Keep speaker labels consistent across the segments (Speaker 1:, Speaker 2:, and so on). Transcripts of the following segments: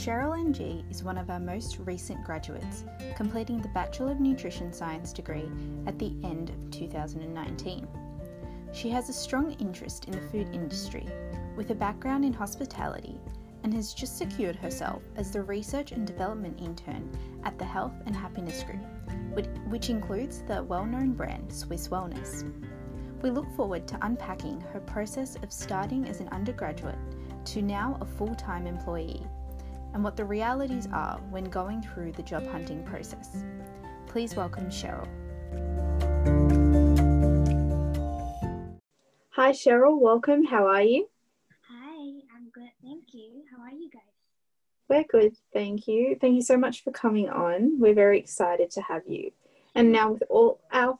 Speaker 1: Cheryl Ng is one of our most recent graduates, completing the Bachelor of Nutrition Science degree at the end of 2019. She has a strong interest in the food industry, with a background in hospitality, and has just secured herself as the Research and Development Intern at the Health and Happiness Group, which includes the well known brand Swisse Wellness. We look forward to unpacking her process of starting as an undergraduate to now a full time employee and what the realities are when going through the job hunting process. Please welcome Cheryl. Hi, Cheryl. Welcome. How are you?
Speaker 2: Hi, I'm good. Thank you. How are you guys?
Speaker 1: We're good. Thank you. Thank you so much for coming on. We're very excited to have you. And now, with all our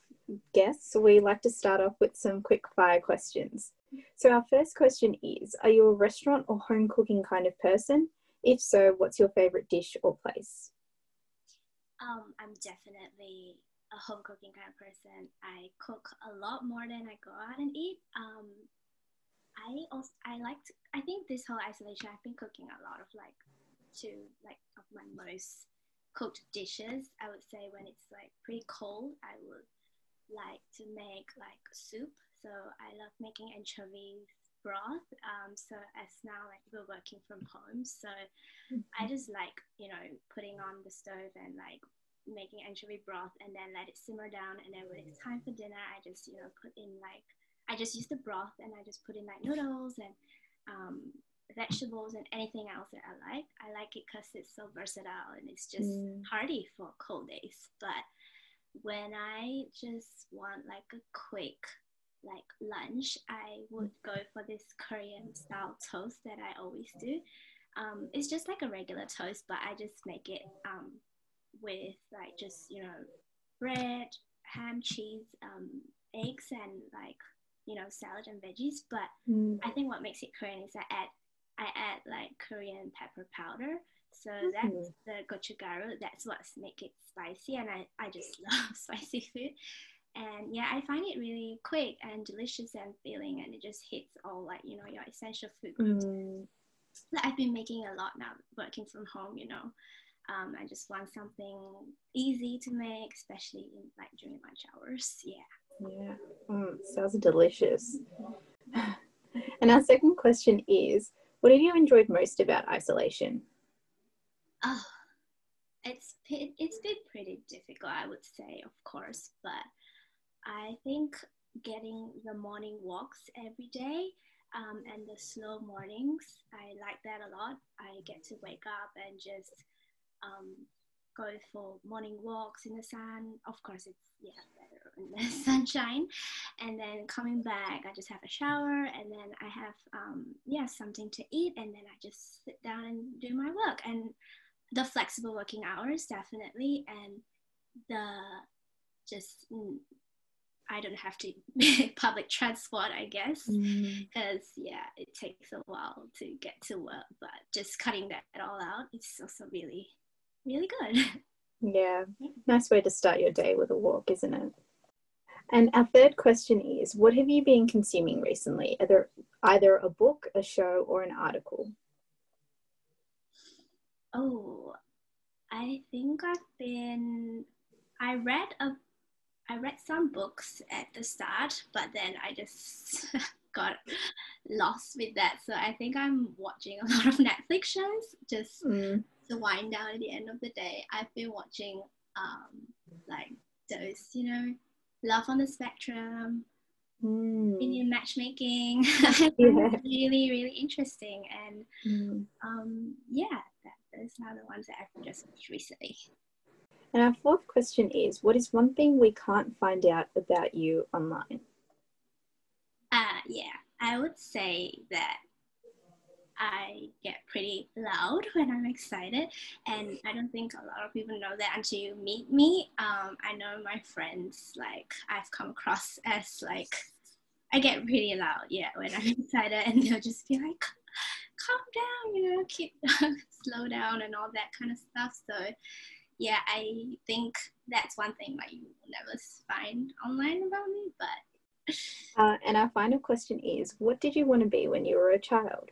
Speaker 1: guests, we like to start off with some quick fire questions. So, our first question is Are you a restaurant or home cooking kind of person? If so, what's your favorite dish or place?
Speaker 2: Um, I'm definitely a home cooking kind of person. I cook a lot more than I go out and eat. Um, I also I like to, I think this whole isolation I've been cooking a lot of like two like of my most cooked dishes. I would say when it's like pretty cold, I would like to make like soup. So I love making anchovies broth. Um, so as now like we're working from home, so mm-hmm. I just like you know putting on the stove and like making anchovy broth and then let it simmer down and then when it's time for dinner I just you know put in like I just use the broth and I just put in like noodles and um, vegetables and anything else that I like. I like it because it's so versatile and it's just mm. hearty for cold days. But when I just want like a quick like lunch, I would go for this Korean style toast that I always do. Um, it's just like a regular toast, but I just make it um, with like just you know bread, ham, cheese, um, eggs, and like you know salad and veggies. But mm. I think what makes it Korean is I add I add like Korean pepper powder. So mm-hmm. that's the gochugaru. That's what's make it spicy, and I, I just love spicy food and yeah i find it really quick and delicious and filling and it just hits all like you know your essential food groups. Mm. i've been making a lot now working from home you know. Um, i just want something easy to make especially in like during lunch hours yeah.
Speaker 1: Yeah. Mm, sounds delicious. And our second question is what have you enjoyed most about isolation?
Speaker 2: Oh it's it's been pretty difficult i would say of course but I think getting the morning walks every day um, and the slow mornings, I like that a lot. I get to wake up and just um, go for morning walks in the sun. Of course, it's yeah better in the sunshine. And then coming back, I just have a shower, and then I have um, yeah something to eat, and then I just sit down and do my work. And the flexible working hours definitely, and the just I don't have to make public transport, I guess, because mm. yeah, it takes a while to get to work. But just cutting that all out, it's also really, really good.
Speaker 1: Yeah, nice way to start your day with a walk, isn't it? And our third question is, what have you been consuming recently? Either either a book, a show, or an article?
Speaker 2: Oh, I think I've been. I read a I read some books at the start, but then I just got lost with that. So I think I'm watching a lot of Netflix shows just mm. to wind down at the end of the day. I've been watching um, like those, you know, Love on the Spectrum, mm. Indian matchmaking. yeah. really, really interesting. And mm. um, yeah, that, those are the ones that I've just watched recently.
Speaker 1: And our fourth question is What is one thing we can't find out about you online?
Speaker 2: Uh, yeah, I would say that I get pretty loud when I'm excited, and I don't think a lot of people know that until you meet me. Um, I know my friends, like, I've come across as like, I get pretty loud, yeah, when I'm excited, and they'll just be like, calm down, you know, keep slow down, and all that kind of stuff. So, yeah, I think that's one thing that you will never find online about me. But
Speaker 1: uh, and our final question is, what did you want to be when you were a child?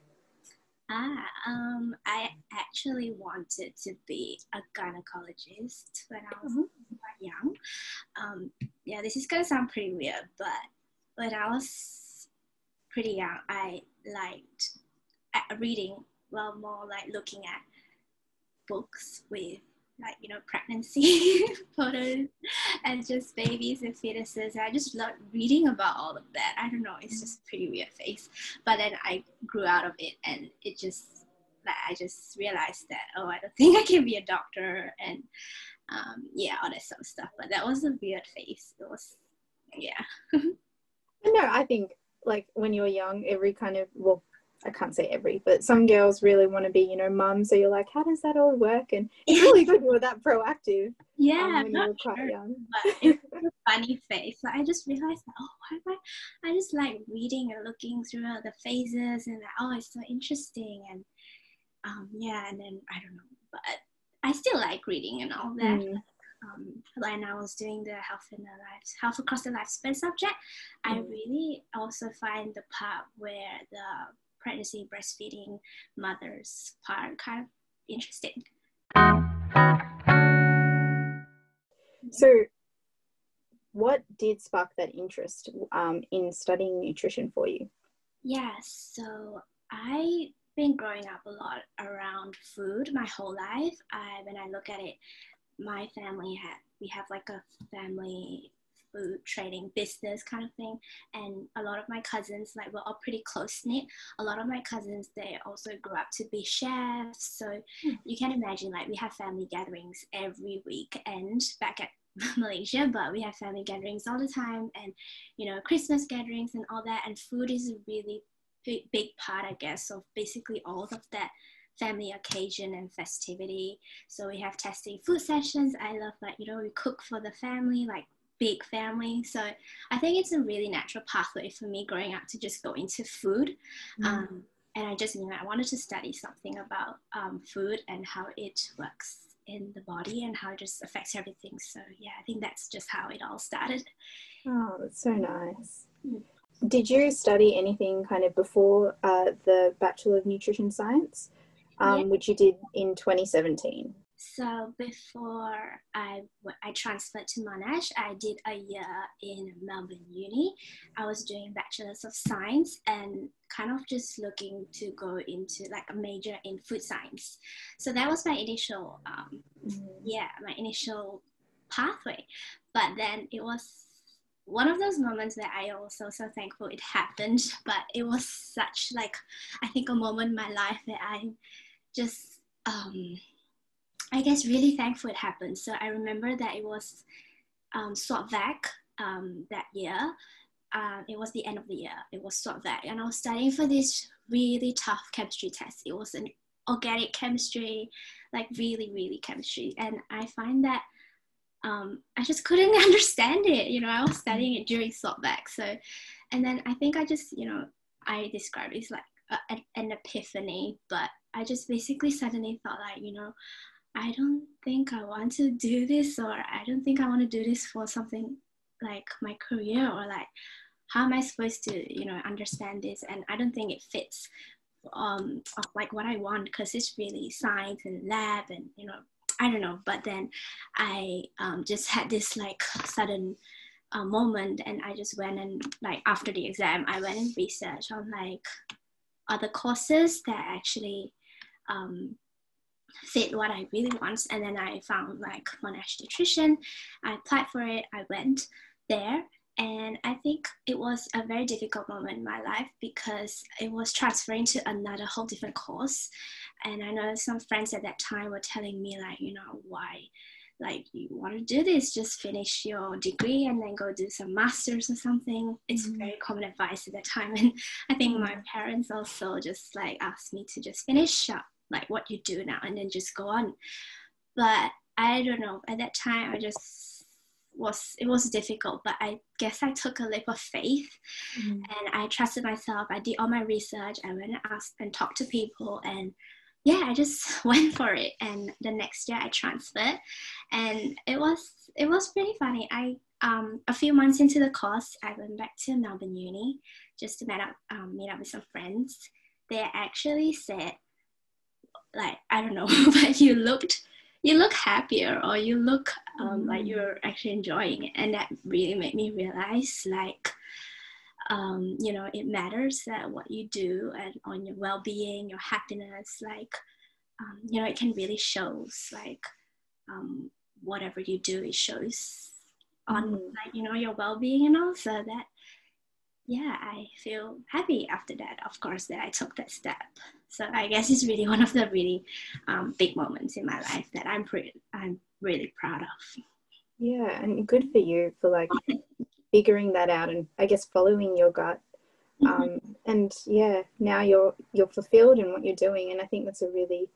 Speaker 2: Ah, um, I actually wanted to be a gynecologist when I was mm-hmm. quite young. Um, yeah, this is gonna sound pretty weird, but when I was pretty young, I liked uh, reading, well, more like looking at books with like you know pregnancy photos and just babies and fetuses. I just love reading about all of that. I don't know it's just pretty weird face. But then i grew out of it and it just like i just realized that oh i don't think i can be a doctor and um, yeah all that sort of stuff. But that was a weird face. It was yeah.
Speaker 1: No i think like when you're young every kind of well I can't say every, but some girls really want to be, you know, mum. So you're like, how does that all work? And it's really good you were that proactive.
Speaker 2: Yeah, um, were quite sure, young. But it's a funny face. So I just realized, that, oh, why am I? I just like reading and looking through all the phases, and like, oh, it's so interesting. And um, yeah, and then I don't know, but I still like reading and all that. Mm. Um, when I was doing the health in the life, health across the lifespan subject, mm. I really also find the part where the pregnancy, breastfeeding mothers part kind of interesting.
Speaker 1: So, what did spark that interest um, in studying nutrition for you?
Speaker 2: Yeah, so I've been growing up a lot around food my whole life. I, when I look at it, my family had we have like a family food trading business kind of thing and a lot of my cousins like we're all pretty close knit a lot of my cousins they also grew up to be chefs so mm. you can imagine like we have family gatherings every weekend back at Malaysia, but we have family gatherings all the time and you know Christmas gatherings and all that. And food is a really big, big part, I guess, of basically all of that family occasion and festivity. So we have testing food sessions. I love like you know we cook for the family, like big family. So I think it's a really natural pathway for me growing up to just go into food. Mm. Um, and I just knew I wanted to study something about um, food and how it works in the body and how it just affects everything. So yeah, I think that's just how it all started.
Speaker 1: Oh, that's so nice. Mm. Did you study anything kind of before uh, the Bachelor of Nutrition Science, um, yeah. which you did in 2017?
Speaker 2: So before I, I transferred to Monash, I did a year in Melbourne Uni. I was doing Bachelor's of Science and kind of just looking to go into like a major in food science. So that was my initial, um, mm-hmm. yeah, my initial pathway. But then it was one of those moments that I also so thankful it happened. But it was such like I think a moment in my life that I just um, I guess really thankful it happened. So I remember that it was um, swot vac um, that year. Uh, it was the end of the year. It was swot vac, and I was studying for this really tough chemistry test. It was an organic chemistry, like really, really chemistry, and I find that um, I just couldn't understand it. You know, I was studying it during swot vac, so, and then I think I just, you know, I described it as like a, an epiphany, but I just basically suddenly thought like, you know, I don't think I want to do this, or I don't think I want to do this for something like my career, or like how am I supposed to, you know, understand this? And I don't think it fits um of like what I want because it's really science and lab and you know I don't know. But then I um, just had this like sudden uh, moment, and I just went and like after the exam, I went and researched on like other courses that actually um, fit what I really want. And then I found like Monash Nutrition. I applied for it. I went there. And I think it was a very difficult moment in my life because it was transferring to another whole different course. And I know some friends at that time were telling me, like, you know, why, like, you want to do this, just finish your degree and then go do some masters or something. It's mm-hmm. very common advice at that time. And I think my mm-hmm. parents also just like asked me to just finish up like what you do now and then just go on. But i don't know at that time i just was it was difficult but i guess i took a leap of faith mm-hmm. and i trusted myself. I did all my research. I went and asked and talked to people and yeah i just went for it. And the next year i transferred and it was it was pretty funny. I um, a few months into the course i went back to melbourne uni just to meet up um, meet up with some friends. They actually said like I don't know, but you looked you look happier or you look um, like mm. you're actually enjoying it, and that really made me realize like. Um, you know, it matters that what you do and on your well-being, your happiness, like, um, you know, it can really shows like um, whatever you do, it shows on mm. like you know your well-being and also that yeah, I feel happy after that, of course, that I took that step. So I guess it's really one of the really um, big moments in my life that I'm pretty, I'm really proud of.
Speaker 1: Yeah, and good for you for like figuring that out and I guess following your gut. Mm-hmm. Um, and yeah, now you're you're fulfilled in what you're doing, and I think that's a really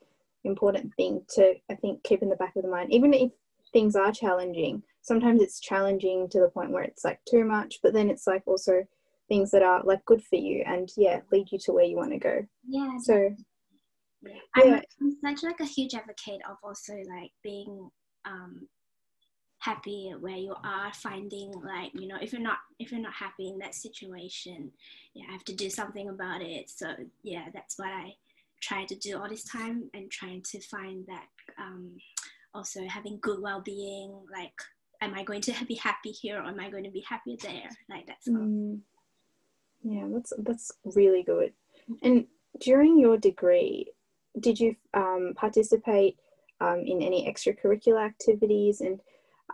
Speaker 1: important thing to I think keep in the back of the mind, even if things are challenging. Sometimes it's challenging to the point where it's like too much, but then it's like also things that are like good for you and yeah lead you to where you want to go.
Speaker 2: Yeah
Speaker 1: so
Speaker 2: yeah. I'm, I'm such like a huge advocate of also like being um happy where you are finding like you know if you're not if you're not happy in that situation yeah i have to do something about it. So yeah that's what i try to do all this time and trying to find that um also having good well-being like am i going to be happy here or am i going to be happy there? Like that's mm.
Speaker 1: Yeah, that's that's really good. And during your degree, did you um, participate um, in any extracurricular activities? And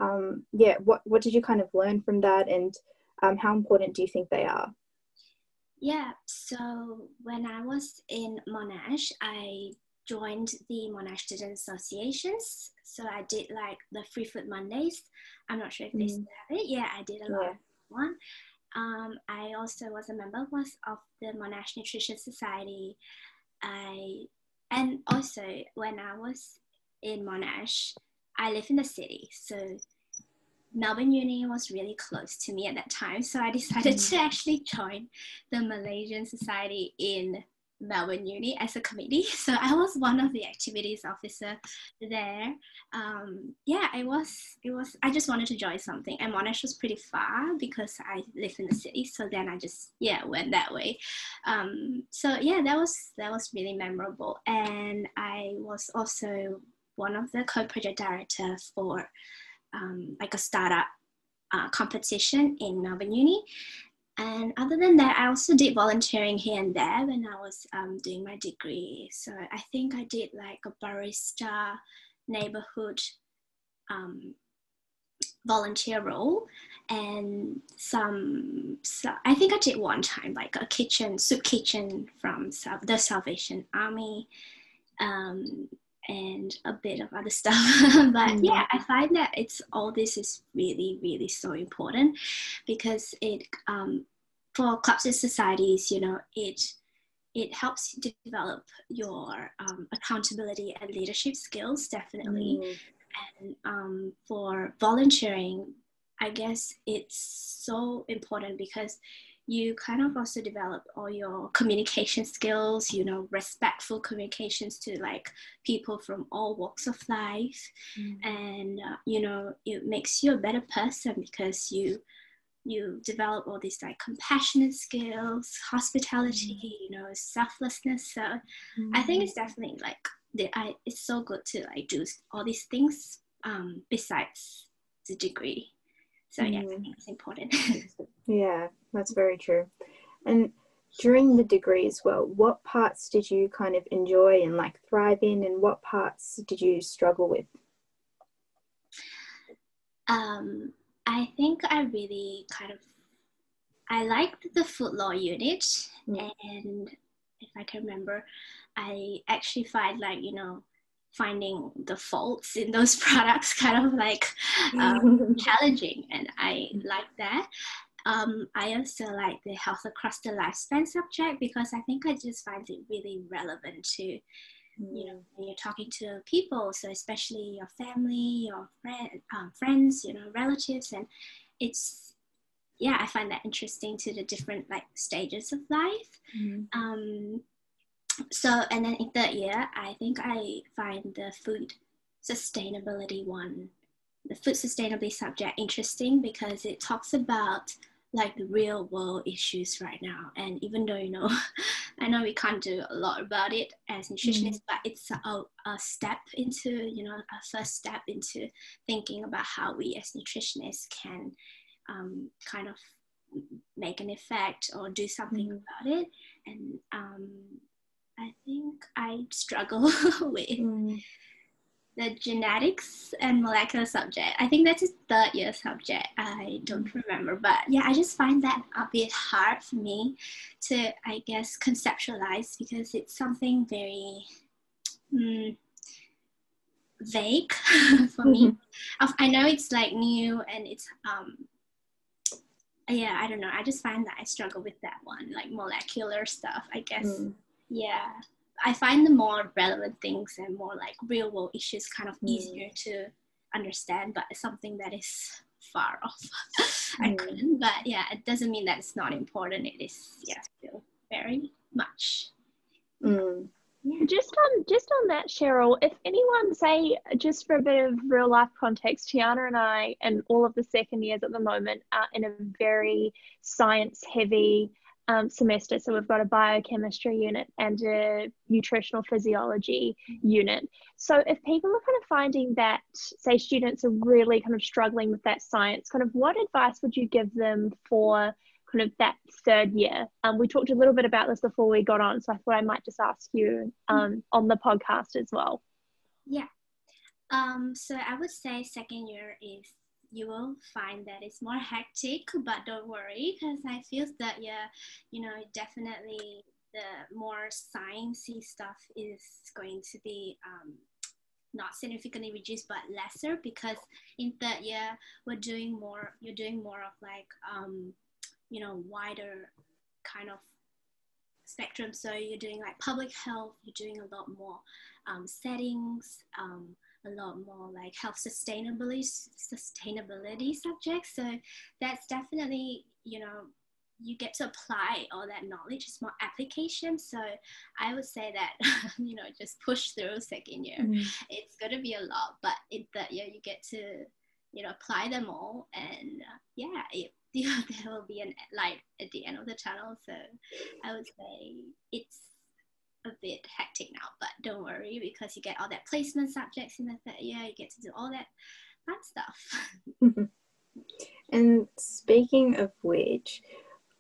Speaker 1: um, yeah, what what did you kind of learn from that? And um, how important do you think they are?
Speaker 2: Yeah, so when I was in Monash, I joined the Monash Student Associations. So I did like the Free Food Mondays. I'm not sure if they mm. still have it. Yeah, I did a lot of one. Um, I also was a member was of the Monash Nutrition Society. I and also when I was in Monash, I live in the city, so Melbourne Uni was really close to me at that time. So I decided mm. to actually join the Malaysian Society in Melbourne Uni as a committee. So I was one of the activities officer there. Um, yeah, I was. It was. I just wanted to join something, and Monash was pretty far because I live in the city. So then I just yeah went that way. Um, so yeah, that was that was really memorable, and I was also one of the co-project director for um, like a startup uh, competition in Melbourne Uni. And other than that, I also did volunteering here and there when I was um, doing my degree. So I think I did like a barista neighborhood um, volunteer role and some so I think I did one time like a kitchen soup kitchen from the Salvation Army um, and a bit of other stuff but mm-hmm. yeah i find that it's all this is really really so important because it um, for clubs and societies you know it it helps develop your um, accountability and leadership skills definitely mm. and um, for volunteering i guess it's so important because you kind of also develop all your communication skills you know respectful communications to like people from all walks of life mm. and uh, you know it makes you a better person because you you develop all these like compassionate skills hospitality mm. you know selflessness so mm. i think it's mm. definitely like the i it's so good to like do all these things um besides the degree so yeah, mm. I think it's important.
Speaker 1: yeah, that's very true. And during the degree as well, what parts did you kind of enjoy and like thrive in, and what parts did you struggle with?
Speaker 2: Um, I think I really kind of I liked the food law unit, mm. and if I can remember, I actually find like you know finding the faults in those products kind of like um, challenging and i like that um, i also like the health across the lifespan subject because i think i just find it really relevant to you know when you're talking to people so especially your family your friend, um, friends you know relatives and it's yeah i find that interesting to the different like stages of life mm-hmm. um, so and then in third year i think i find the food sustainability one the food sustainability subject interesting because it talks about like the real world issues right now. And even though, you know, I know we can't do a lot about it as nutritionists, mm. but it's a, a step into, you know, a first step into thinking about how we as nutritionists can um, kind of make an effect or do something mm. about it. And um, I think I struggle with mm the genetics and molecular subject. I think that's a third year subject. I don't remember, but yeah, I just find that a bit hard for me to, I guess, conceptualize because it's something very mm, vague for mm-hmm. me. I know it's like new and it's um yeah, I don't know. I just find that I struggle with that one, like molecular stuff. I guess. Mm. Yeah. I find the more relevant things and more like real world issues kind of mm. easier to understand, but it's something that is far off. I mm. couldn't, but yeah, it doesn't mean that it's not important. It is, yeah, still very much.
Speaker 3: Mm. Yeah. Just on just on that, Cheryl, if anyone say just for a bit of real life context, Tiana and I and all of the second years at the moment are in a very science heavy um, semester. So we've got a biochemistry unit and a nutritional physiology unit. So if people are kind of finding that, say, students are really kind of struggling with that science, kind of what advice would you give them for kind of that third year? Um, we talked a little bit about this before we got on, so I thought I might just ask you um, on the podcast as well.
Speaker 2: Yeah. Um, so I would say second year is you will find that it's more hectic, but don't worry because I feel that yeah, you know, definitely the more sciencey stuff is going to be um, not significantly reduced but lesser because in third year we're doing more you're doing more of like um, you know wider kind of spectrum. So you're doing like public health you're doing a lot more um, settings um, a lot more like health sustainability sustainability subjects. So that's definitely you know you get to apply all that knowledge. It's more application. So I would say that you know just push through second year. Mm. It's gonna be a lot, but in third year you get to you know apply them all, and uh, yeah, it, there will be a light at the end of the tunnel. So I would say it's a bit hectic now, but don't worry because you get all that placement subjects in the third year. You get to do all that fun stuff.
Speaker 1: and speaking of which,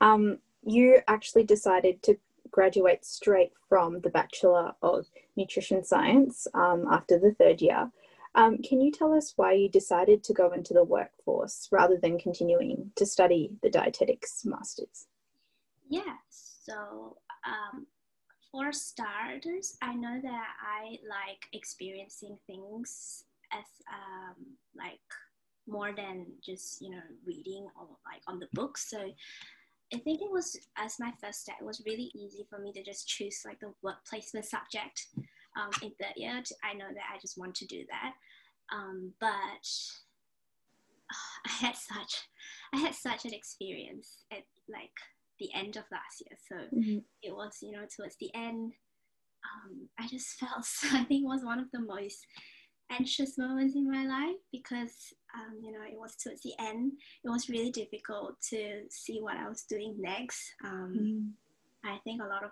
Speaker 1: um, you actually decided to graduate straight from the Bachelor of Nutrition Science um, after the third year. Um, can you tell us why you decided to go into the workforce rather than continuing to study the dietetics masters?
Speaker 2: Yeah, so um, for starters, I know that I like experiencing things as um, like more than just you know reading or like on the books. So I think it was as my first step. It was really easy for me to just choose like the work placement subject um, in third year. I know that I just want to do that, um, but uh, I had such I had such an experience at like the end of last year. So mm-hmm. it was, you know, towards the end, um, I just felt, I think was one of the most anxious moments in my life because, um, you know, it was towards the end. It was really difficult to see what I was doing next. Um, mm-hmm. I think a lot of,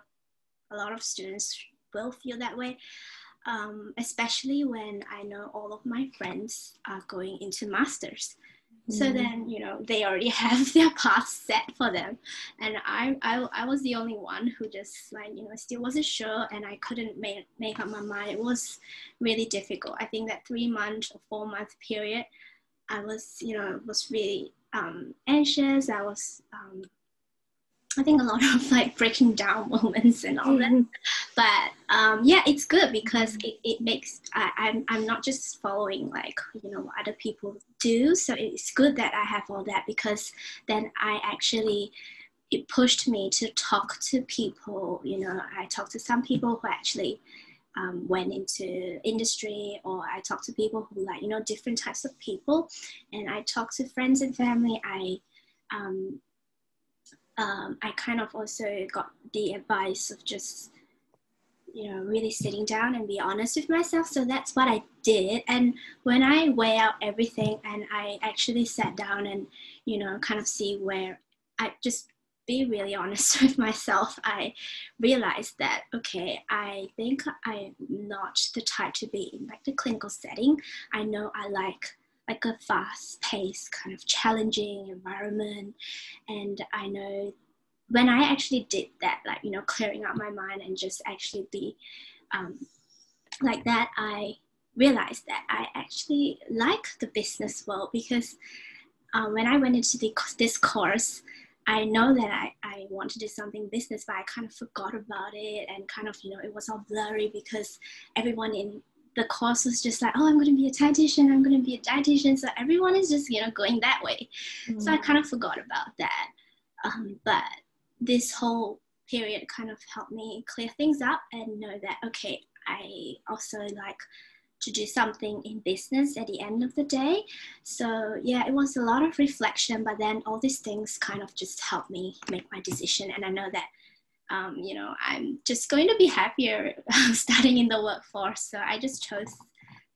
Speaker 2: a lot of students will feel that way. Um, especially when I know all of my friends are going into masters. So mm-hmm. then, you know, they already have their path set for them. And I, I, I was the only one who just like, you know, still wasn't sure and I couldn't make, make up my mind. It was really difficult. I think that three month or four month period, I was, you know, was really um, anxious. I was um, I think a lot of like breaking down moments and all that. Mm-hmm. But um, yeah, it's good because it, it makes I, I'm I'm not just following like you know what other people do. So it's good that I have all that because then I actually it pushed me to talk to people. You know, I talked to some people who actually um, went into industry or I talked to people who like you know different types of people, and I talked to friends and family. I um, um, I kind of also got the advice of just, you know, really sitting down and be honest with myself. So that's what I did. And when I weigh out everything and I actually sat down and, you know, kind of see where I just be really honest with myself, I realized that okay, I think I'm not the type to be in like the clinical setting. I know I like like a fast-paced kind of challenging environment, and I know when I actually did that, like you know, clearing out my mind and just actually be um, like that, I realized that I actually like the business world because uh, when I went into the, this course, I know that I, I want to do something business, but I kind of forgot about it and kind of, you know, it was all blurry because everyone in the course was just like, oh, I'm going to be a dietitian, I'm going to be a dietitian. So everyone is just, you know, going that way. Mm-hmm. So I kind of forgot about that. Um, but this whole period kind of helped me clear things up and know that, okay, I also like to do something in business at the end of the day. So yeah, it was a lot of reflection, but then all these things kind of just helped me make my decision. And I know that, um, you know, I'm just going to be happier starting in the workforce. So I just chose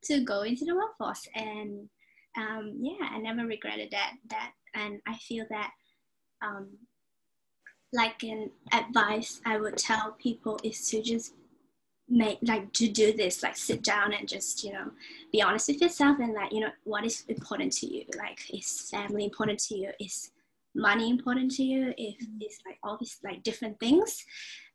Speaker 2: to go into the workforce, and um, yeah, I never regretted that. That, and I feel that. Um, like an advice I would tell people is to just make like to do this like sit down and just you know be honest with yourself and like you know what is important to you like is family important to you is money important to you if mm-hmm. it's like all these like different things.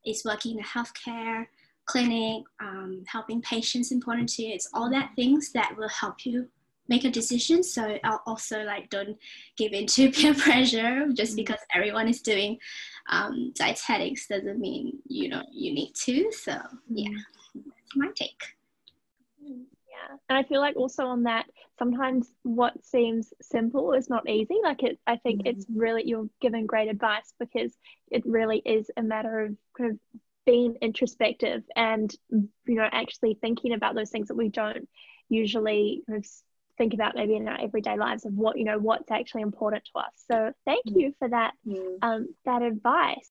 Speaker 2: Is working in a healthcare clinic um, helping patients important to you. It's all that things that will help you make a decision. So i'll also like don't give in to peer pressure just mm-hmm. because everyone is doing um, dietetics doesn't mean you know you need to. So yeah. Mm-hmm. that's my take
Speaker 3: and i feel like also on that sometimes what seems simple is not easy like it i think mm-hmm. it's really you're giving great advice because it really is a matter of kind of being introspective and you know actually thinking about those things that we don't usually kind of think about maybe in our everyday lives of what you know what's actually important to us so thank mm. you for that mm. um, that advice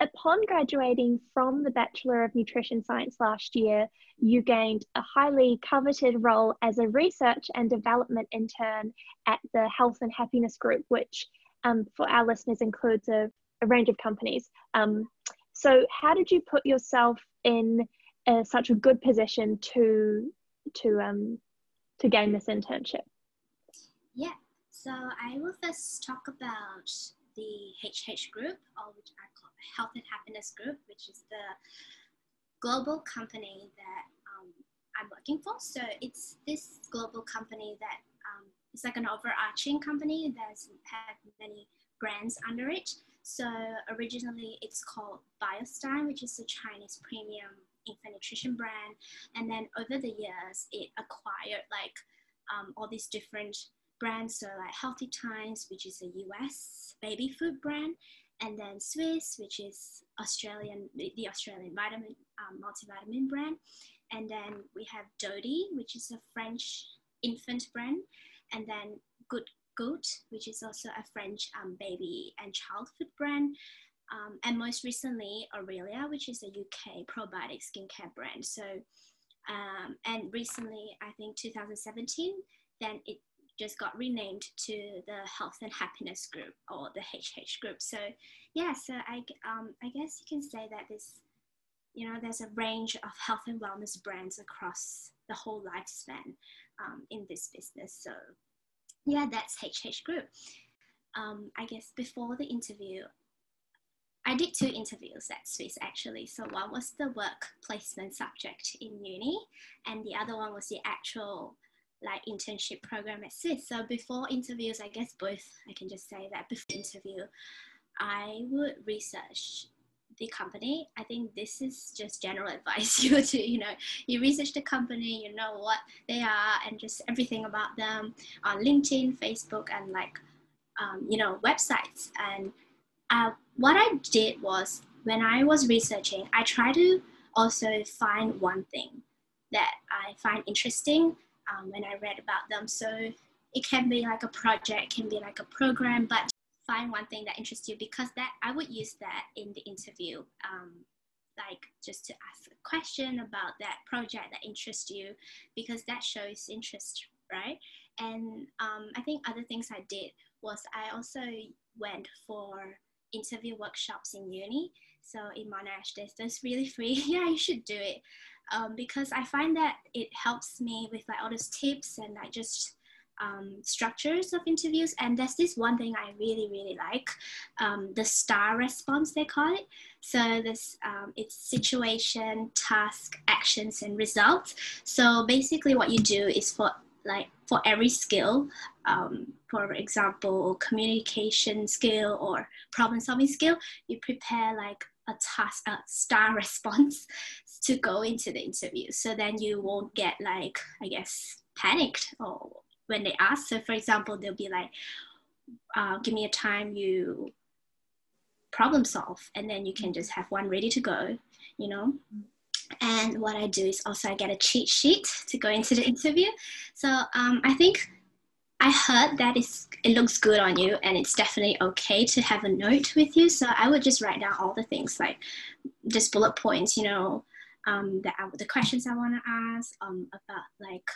Speaker 3: upon graduating from the bachelor of nutrition science last year you gained a highly coveted role as a research and development intern at the health and happiness group which um, for our listeners includes a, a range of companies um, so how did you put yourself in uh, such a good position to to um to gain this internship?
Speaker 2: Yeah, so I will first talk about the HH Group, or which I call Health and Happiness Group, which is the global company that um, I'm working for. So it's this global company that um, it's like an overarching company that's had many brands under it. So originally it's called Biostime, which is a Chinese premium infant nutrition brand. And then over the years, it acquired like um, all these different brands. So like Healthy Times, which is a US baby food brand, and then Swisse, which is Australian, the Australian vitamin um, multivitamin brand. And then we have Dodie, which is a French infant brand, and then Good Goût, which is also a French um, baby and child food brand. Um, and most recently, Aurelia, which is a UK probiotic skincare brand. So, um, and recently, I think 2017, then it just got renamed to the Health and Happiness Group or the HH Group. So, yeah, so I, um, I guess you can say that this, you know, there's a range of health and wellness brands across the whole lifespan um, in this business. So, yeah, that's HH Group. Um, I guess before the interview, I did two interviews at Swisse actually. So one was the work placement subject in uni, and the other one was the actual like internship program at Swisse. So before interviews, I guess both I can just say that before interview, I would research the company. I think this is just general advice. You to you know you research the company, you know what they are, and just everything about them on LinkedIn, Facebook, and like um, you know websites and uh, what I did was when I was researching, I tried to also find one thing that I find interesting um, when I read about them. So it can be like a project, can be like a program, but find one thing that interests you because that I would use that in the interview. Um, like just to ask a question about that project that interests you because that shows interest right And um, I think other things I did was I also went for interview workshops in uni. So in Monash, there's this really free. yeah, you should do it um, because I find that it helps me with like all those tips and like just um, structures of interviews. And there's this one thing I really, really like, um, the STAR response, they call it. So this, um, it's situation, task, actions, and results. So basically what you do is for like for every skill, um, for example, communication skill or problem solving skill, you prepare like a task, a star response to go into the interview. So then you won't get like, I guess, panicked or when they ask. So for example, they'll be like, uh, give me a time you problem solve and then you can just have one ready to go, you know? And what I do is also I get a cheat sheet to go into the interview. So um, I think I heard that it looks good on you and it's definitely okay to have a note with you. So I would just write down all the things like just bullet points, you know, um, the, the questions I want to ask um, about like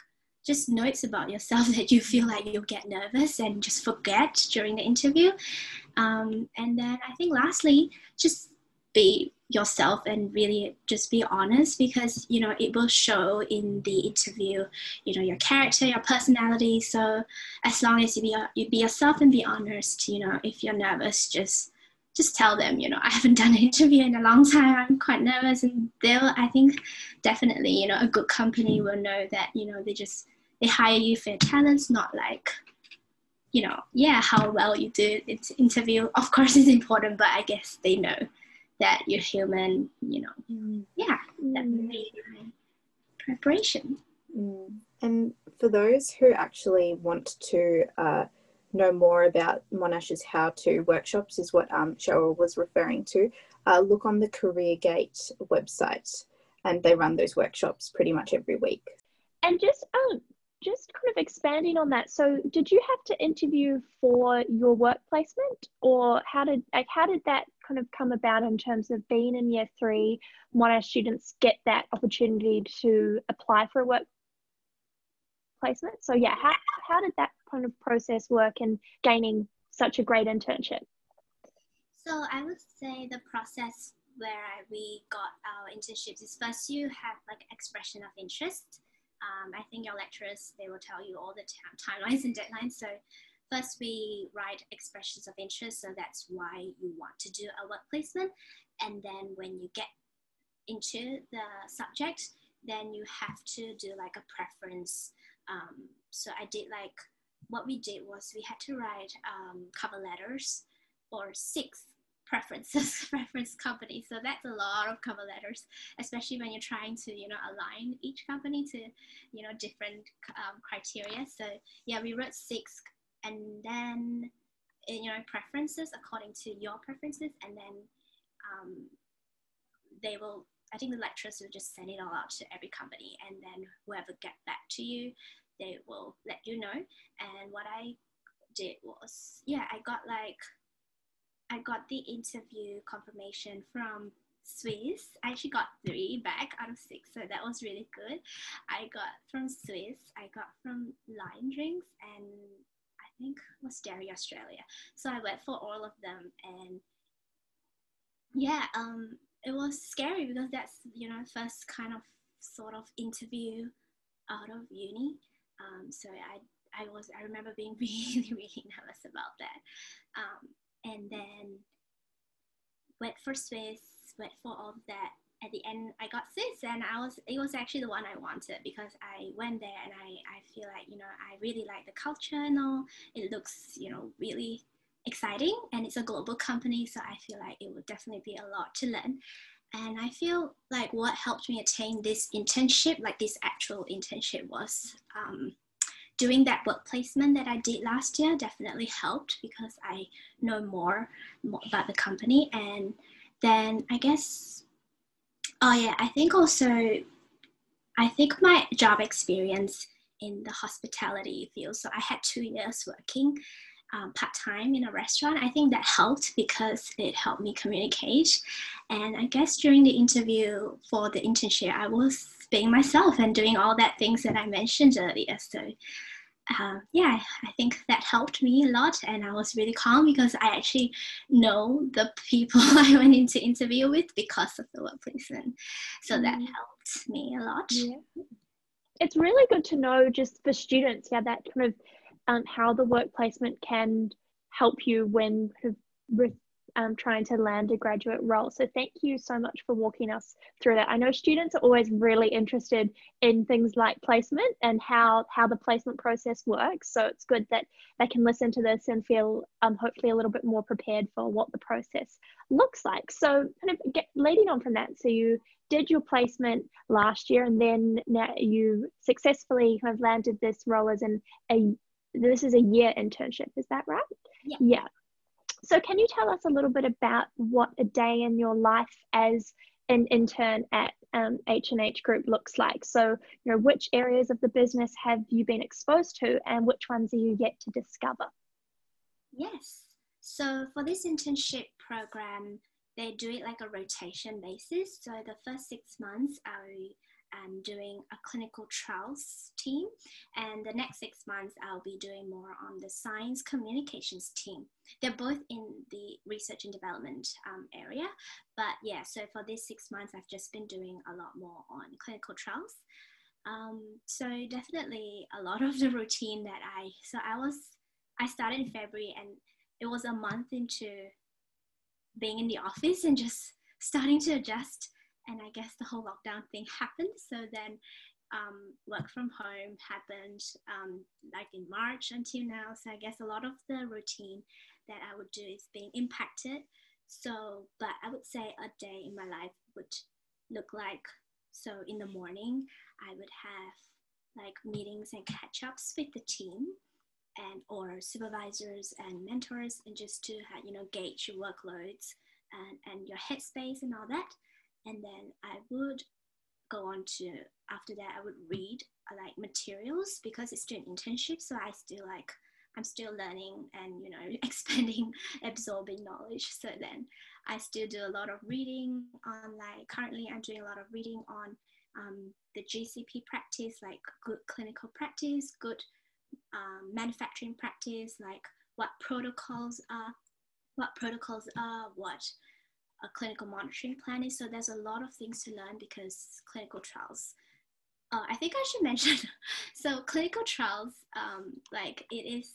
Speaker 2: just notes about yourself that you feel like you'll get nervous and just forget during the interview. Um, and then I think lastly, just be yourself and really just be honest because you know it will show in the interview you know your character your personality. So as long as you be you be yourself and be honest you know if you're nervous just just tell them you know i haven't done an interview in a long time. I'm quite nervous. And they'll i think definitely you know a good company will know that you know they just they hire you for your talents not like you know yeah how well you do. It's interview of course is important but i guess they know that you're human, you know. Mm. Yeah, that mm. preparation.
Speaker 1: Mm. And for those who actually want to uh, know more about Monash's how to workshops, is what um, Cheryl was referring to, uh, look on the CareerGate website and they run those workshops pretty much every week.
Speaker 3: And just um, just kind of expanding on that. So did you have to interview for your work placement or how did like how did that kind of come about in terms of being in year three when our students get that opportunity to apply for a work placement? So yeah how, how did that kind of process work in gaining such a great internship?
Speaker 2: So i would say the process where we got our internships is first you have like expression of interest um, I think your lecturers, they will tell you all the timelines and deadlines. So first we write expressions of interest. So that's why you want to do a work placement. And then when you get into the subject, then you have to do like a preference. Um, so I did like, what we did was we had to write um, cover letters or six preferences preference company so that's a lot of cover letters especially when you're trying to you know align each company to you know different um, criteria. So yeah we wrote six and then you know preferences according to your preferences and then um, they will i think the lecturers will just send it all out to every company and then whoever get back to you they will let you know. And what i did was yeah i got like I got the interview confirmation from Swisse. I actually got three back out of six, so that was really good. I got from Swisse, I got from Lion Drinks, and I think was Dairy Australia. So I went for all of them, and yeah, um, it was scary because that's you know first kind of sort of interview out of uni. Um, so I I was I remember being really really nervous about that. Um, and then went for Swisse, went for all of that. At the end, I got Swisse, and I was it was actually the one I wanted because I went there and I I feel like you know I really like the culture and all. It looks you know really exciting, and it's a global company, so I feel like it would definitely be a lot to learn. And I feel like what helped me attain this internship, like this actual internship, was um, doing that work placement that I did last year definitely helped because I know more, more about the company. And then I guess, oh yeah, I think also, I think my job experience in the hospitality field, so I had two years working um, part time in a restaurant. I think that helped because it helped me communicate. And I guess during the interview for the internship, I was being myself and doing all that things that I mentioned earlier. So uh, yeah, I think that helped me a lot, and I was really calm because I actually know the people I went into interview with because of the work placement, so mm. that helped me a lot.
Speaker 3: Yeah. It's really good to know just for students, yeah, that kind of um, how the work placement can help you when kind of um, trying to land a graduate role. So thank you so much for walking us through that. I know students are always really interested in things like placement and how how the placement process works. So it's good that they can listen to this and feel um, hopefully a little bit more prepared for what the process looks like. So kind of get leading on from that. So you did your placement last year and then now you successfully kind of landed this role as an a this is a year internship is that right
Speaker 2: yeah.
Speaker 3: yeah so, can you tell us a little bit about what a day in your life as an intern at um, H&H Group looks like? So, you know, which areas of the business have you been exposed to and which ones are you yet to discover?
Speaker 2: Yes. So, for this internship program, they do it like a rotation basis. So, the first six months, I am doing a clinical trials team, and the next six months I'll be doing more on the science communications team. They're both in the research and development um, area, but yeah, so for these six months I've just been doing a lot more on clinical trials. Um, so definitely a lot of the routine that I so I was I started in February and it was a month into being in the office and just starting to adjust and I guess the whole lockdown thing happened. So then um, work from home happened um, like in March until now. So I guess a lot of the routine that I would do is being impacted. So, but I would say a day in my life would look like so in the morning, I would have like meetings and catch ups with the team and or supervisors and mentors and just to you know gauge your workloads and, and your headspace and all that and then I would go on to after that I would read uh, like materials because it's still an internship so I still like I'm still learning and you know expanding absorbing knowledge. So then I still do a lot of reading on like currently I'm doing a lot of reading on um, the GCP practice like good clinical practice good um, manufacturing practice like what protocols are what protocols are what a clinical monitoring plan is. So there's a lot of things to learn because clinical trials. Uh, I think I should mention. so clinical trials, um, like it is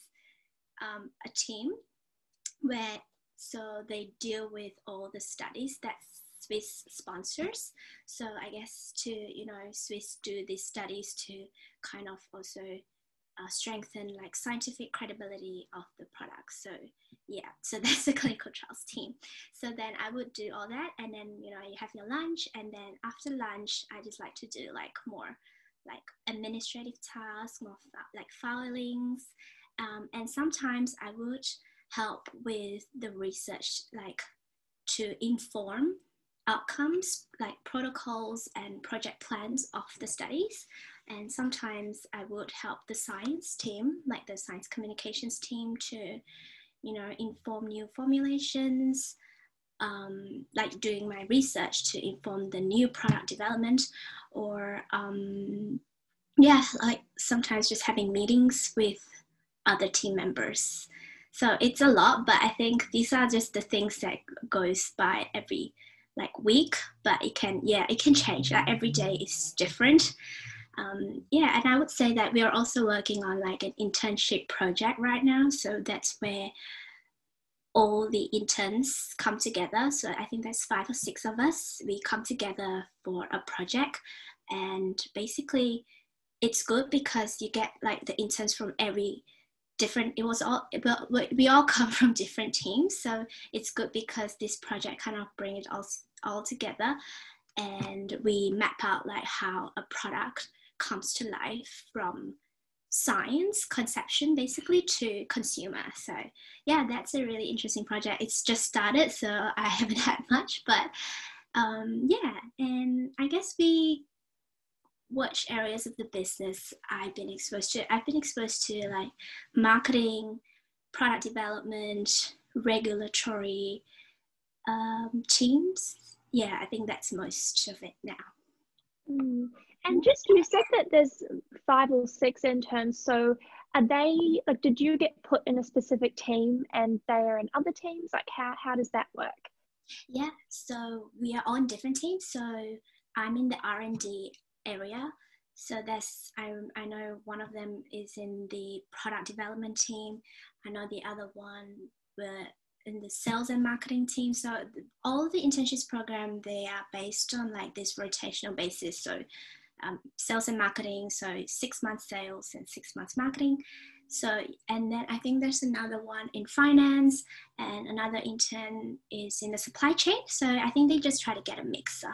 Speaker 2: um, a team where so they deal with all the studies that Swisse sponsors. So I guess to you know Swisse do these studies to kind of also uh, strengthen like scientific credibility of the product. So yeah, so that's the clinical trials team. So then I would do all that, and then you know you have your lunch, and then after lunch I just like to do like more like administrative tasks, more like filings, um, and sometimes I would help with the research, like to inform outcomes like protocols and project plans of the studies and sometimes I would help the science team, like the science communications team, to, you know, inform new formulations, um, like doing my research to inform the new product development, or um, yeah, like sometimes just having meetings with other team members. So it's a lot, but I think these are just the things that goes by every like week, but it can yeah it can change. Like every day is different um, yeah, and I would say that we are also working on like an internship project right now. So that's where all the interns come together. So I think there's five or six of us. We come together for a project, and basically, it's good because you get like the interns from every different it was all we all come from different teams so it's good because this project kind of bring it all all together and we map out like how a product comes to life from science conception basically to consumer. So yeah that's a really interesting project. It's just started so i haven't had much but um, yeah and i guess we watch areas of the business i've been exposed to. I've been exposed to like marketing product development regulatory um, teams. Yeah i think that's most of it now.
Speaker 3: Mm. And just you said that there's five or six interns. So are they like did you get put in a specific team and they are in other teams? Like how, how does that work?
Speaker 2: Yeah so we are on different teams. So i'm in the r&d area. So that's I, I know one of them is in the product development team. I know the other one were in the sales and marketing team. So all the internships program they are based on like this rotational basis. So um, sales and marketing, so six months sales and six months marketing. So, and then I think there's another one in finance, and another intern is in the supply chain. So I think they just try to get a mix of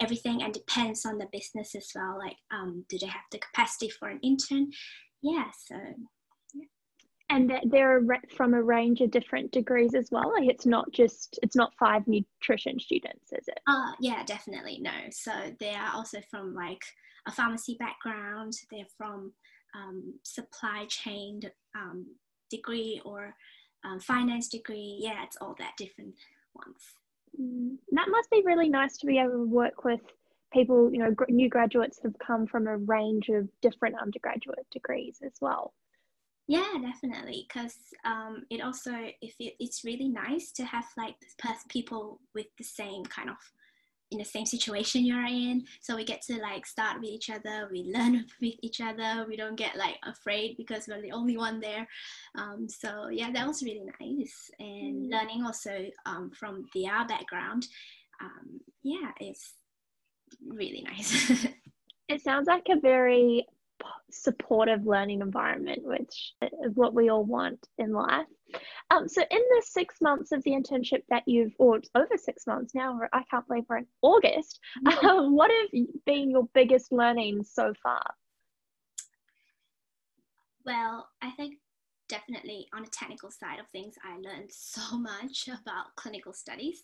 Speaker 2: everything, and depends on the business as well. Like, um, do they have the capacity for an intern? Yeah. So
Speaker 3: and they're from a range of different degrees as well. Like it's not just it's not five nutrition students is it?
Speaker 2: Uh yeah definitely no. So they are also from like a pharmacy background. They're from um, supply chain um, degree or um, finance degree. Yeah it's all that different ones.
Speaker 3: Mm, that must be really nice to be able to work with people you know new graduates that have come from a range of different undergraduate degrees as well
Speaker 2: yeah, definitely. Because um, it also, if it, it's really nice to have like people with the same kind of in the same situation you're in. So we get to like start with each other. We learn with each other. We don't get like afraid because we're the only one there. Um, so yeah, that was really nice. And mm. learning also um, from their background. Um, yeah, it's really nice.
Speaker 3: it sounds like a very supportive learning environment, which is what we all want in life. Um, so, in the six months of the internship that you've, or over six months now, I can't believe we're in August, mm-hmm. um, what have been your biggest learnings so far?
Speaker 2: Well, I think definitely on the technical side of things, I learned so much about clinical studies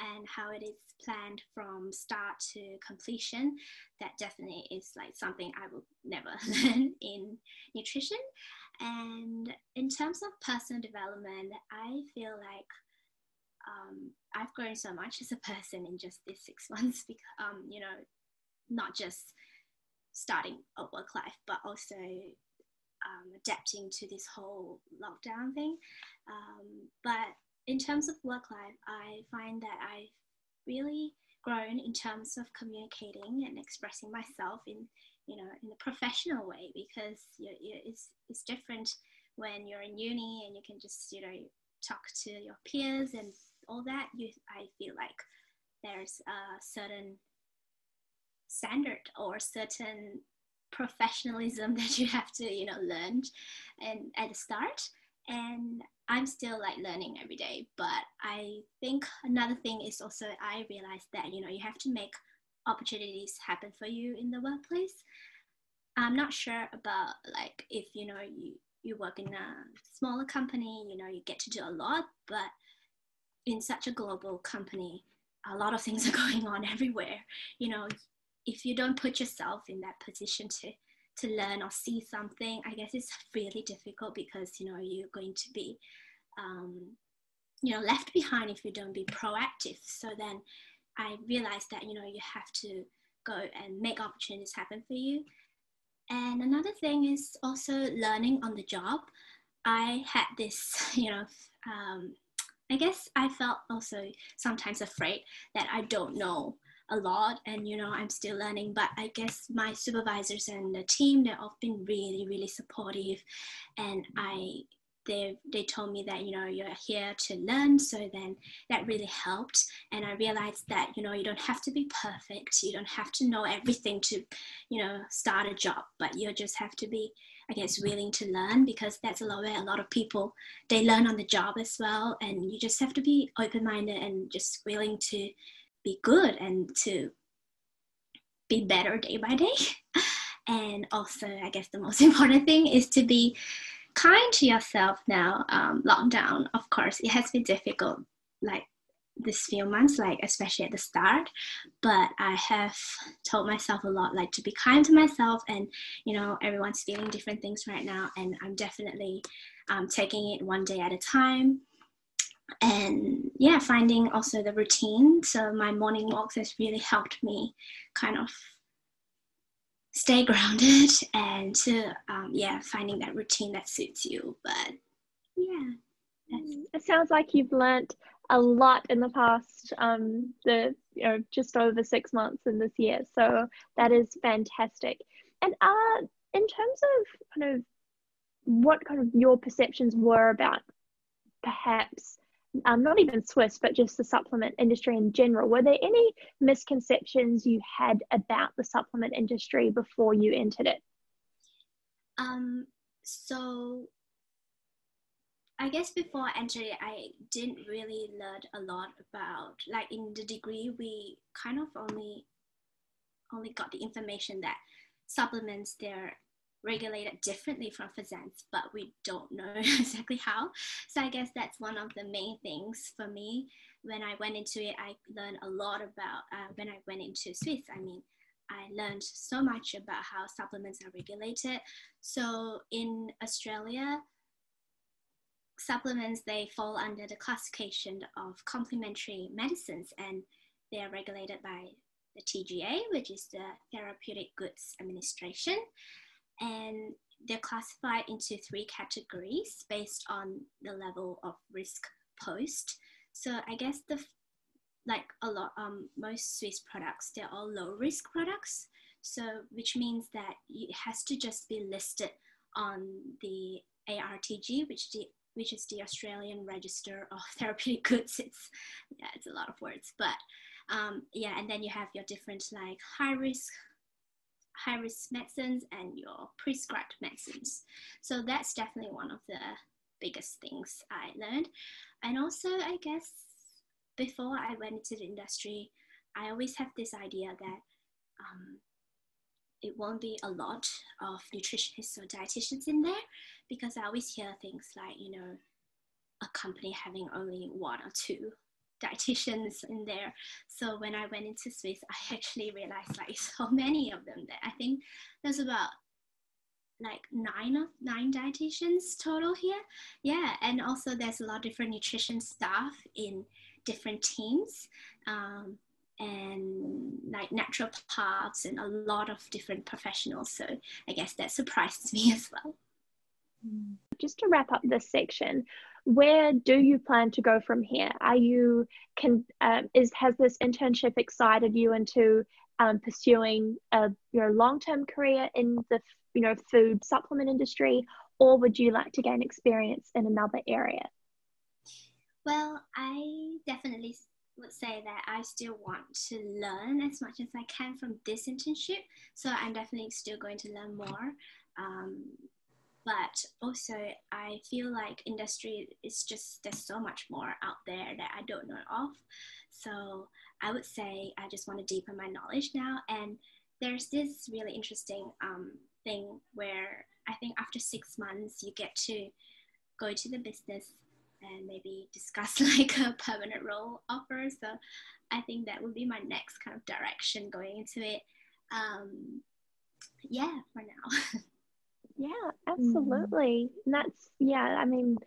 Speaker 2: and how it is planned from start to completion. That definitely is like something I will never learn in nutrition. And in terms of personal development, I feel like um, I've grown so much as a person in just these six months because, um, you know, not just starting a work life, but also um, adapting to this whole lockdown thing. Um, but in terms of work life, I find that I've really grown in terms of communicating and expressing myself in you know in a professional way because you, it's it's different when you're in uni and you can just you know talk to your peers and all that. You I feel like there's a certain standard or certain professionalism that you have to you know learn and at the start. And i'm still like learning every day. But i think another thing is also i realized that you know you have to make opportunities happen for you in the workplace. I'm not sure about like if you know you you work in a smaller company you know you get to do a lot. But in such a global company a lot of things are going on everywhere. You know if you don't put yourself in that position to to learn or see something i guess it's really difficult because you know you're going to be um, you know left behind if you don't be proactive. So then i realized that you know you have to go and make opportunities happen for you. And another thing is also learning on the job. I had this you know um, i guess i felt also sometimes afraid that i don't know a lot and you know i'm still learning but i guess my supervisors and the team they've all been really really supportive. And i they they told me that you know you're here to learn. So then that really helped. And i realized that you know you don't have to be perfect. You don't have to know everything to you know start a job but you just have to be i guess willing to learn because that's a lot where a lot of people they learn on the job as well. And you just have to be open-minded and just willing to be good and to be better day by day. And also, I guess the most important thing is to be kind to yourself now. Um, lockdown, of course, it has been difficult, like this few months, like especially at the start. But I have told myself a lot, like to be kind to myself. And you know, everyone's feeling different things right now, and I'm definitely um, taking it one day at a time and yeah finding also the routine. So my morning walks has really helped me kind of stay grounded and to um, yeah finding that routine that suits you. But yeah
Speaker 3: it sounds like you've learnt a lot in the past um the you know just over six months in this year. So that is fantastic. And uh in terms of kind of what kind of your perceptions were about perhaps um, not even Swisse, but just the supplement industry in general. Were there any misconceptions you had about the supplement industry before you entered it?
Speaker 2: Um, so I guess before I entered it, I didn't really learn a lot about like in the degree we kind of only only got the information that supplements they're regulated differently from physans, but we don't know exactly how. So I guess that's one of the main things for me. When I went into it, I learned a lot about, uh, when I went into Swisse, I mean, I learned so much about how supplements are regulated. So in Australia, supplements, they fall under the classification of complementary medicines and they are regulated by the TGA, which is the Therapeutic Goods Administration and they're classified into three categories based on the level of risk posed. So I guess the like a lot um most Swisse products they're all low risk products. So which means that it has to just be listed on the ARTG, which the which is the Australian Register of Therapeutic Goods. It's yeah, it's a lot of words, but um, yeah, and then you have your different like high risk, high risk medicines and your prescribed medicines. So that's definitely one of the biggest things I learned. And also, I guess before I went into the industry, I always have this idea that um, it won't be a lot of nutritionists or dietitians in there because I always hear things like, you know, a company having only one or two dietitians in there. So when I went into Swisse, I actually realized like so many of them that I think there's about like nine of nine dietitians total here. Yeah, and also there's a lot of different nutrition staff in different teams. Um, and like naturopaths and a lot of different professionals. So I guess that surprised me as well.
Speaker 3: Just to wrap up this section, where do you plan to go from here? Are you can uh, is has this internship excited you into um, pursuing a your long term career in the you know food supplement industry, or would you like to gain experience in another area?
Speaker 2: Well, I definitely would say that I still want to learn as much as I can from this internship. So I'm definitely still going to learn more. Um, but also I feel like industry is just there's so much more out there that I don't know of. So I would say I just want to deepen my knowledge now. And there's this really interesting um, thing where I think after six months you get to go to the business and maybe discuss like a permanent role offer. So I think that would be my next kind of direction going into it. Um, yeah, for now.
Speaker 3: Yeah, absolutely. Mm. And that's, yeah, I mean,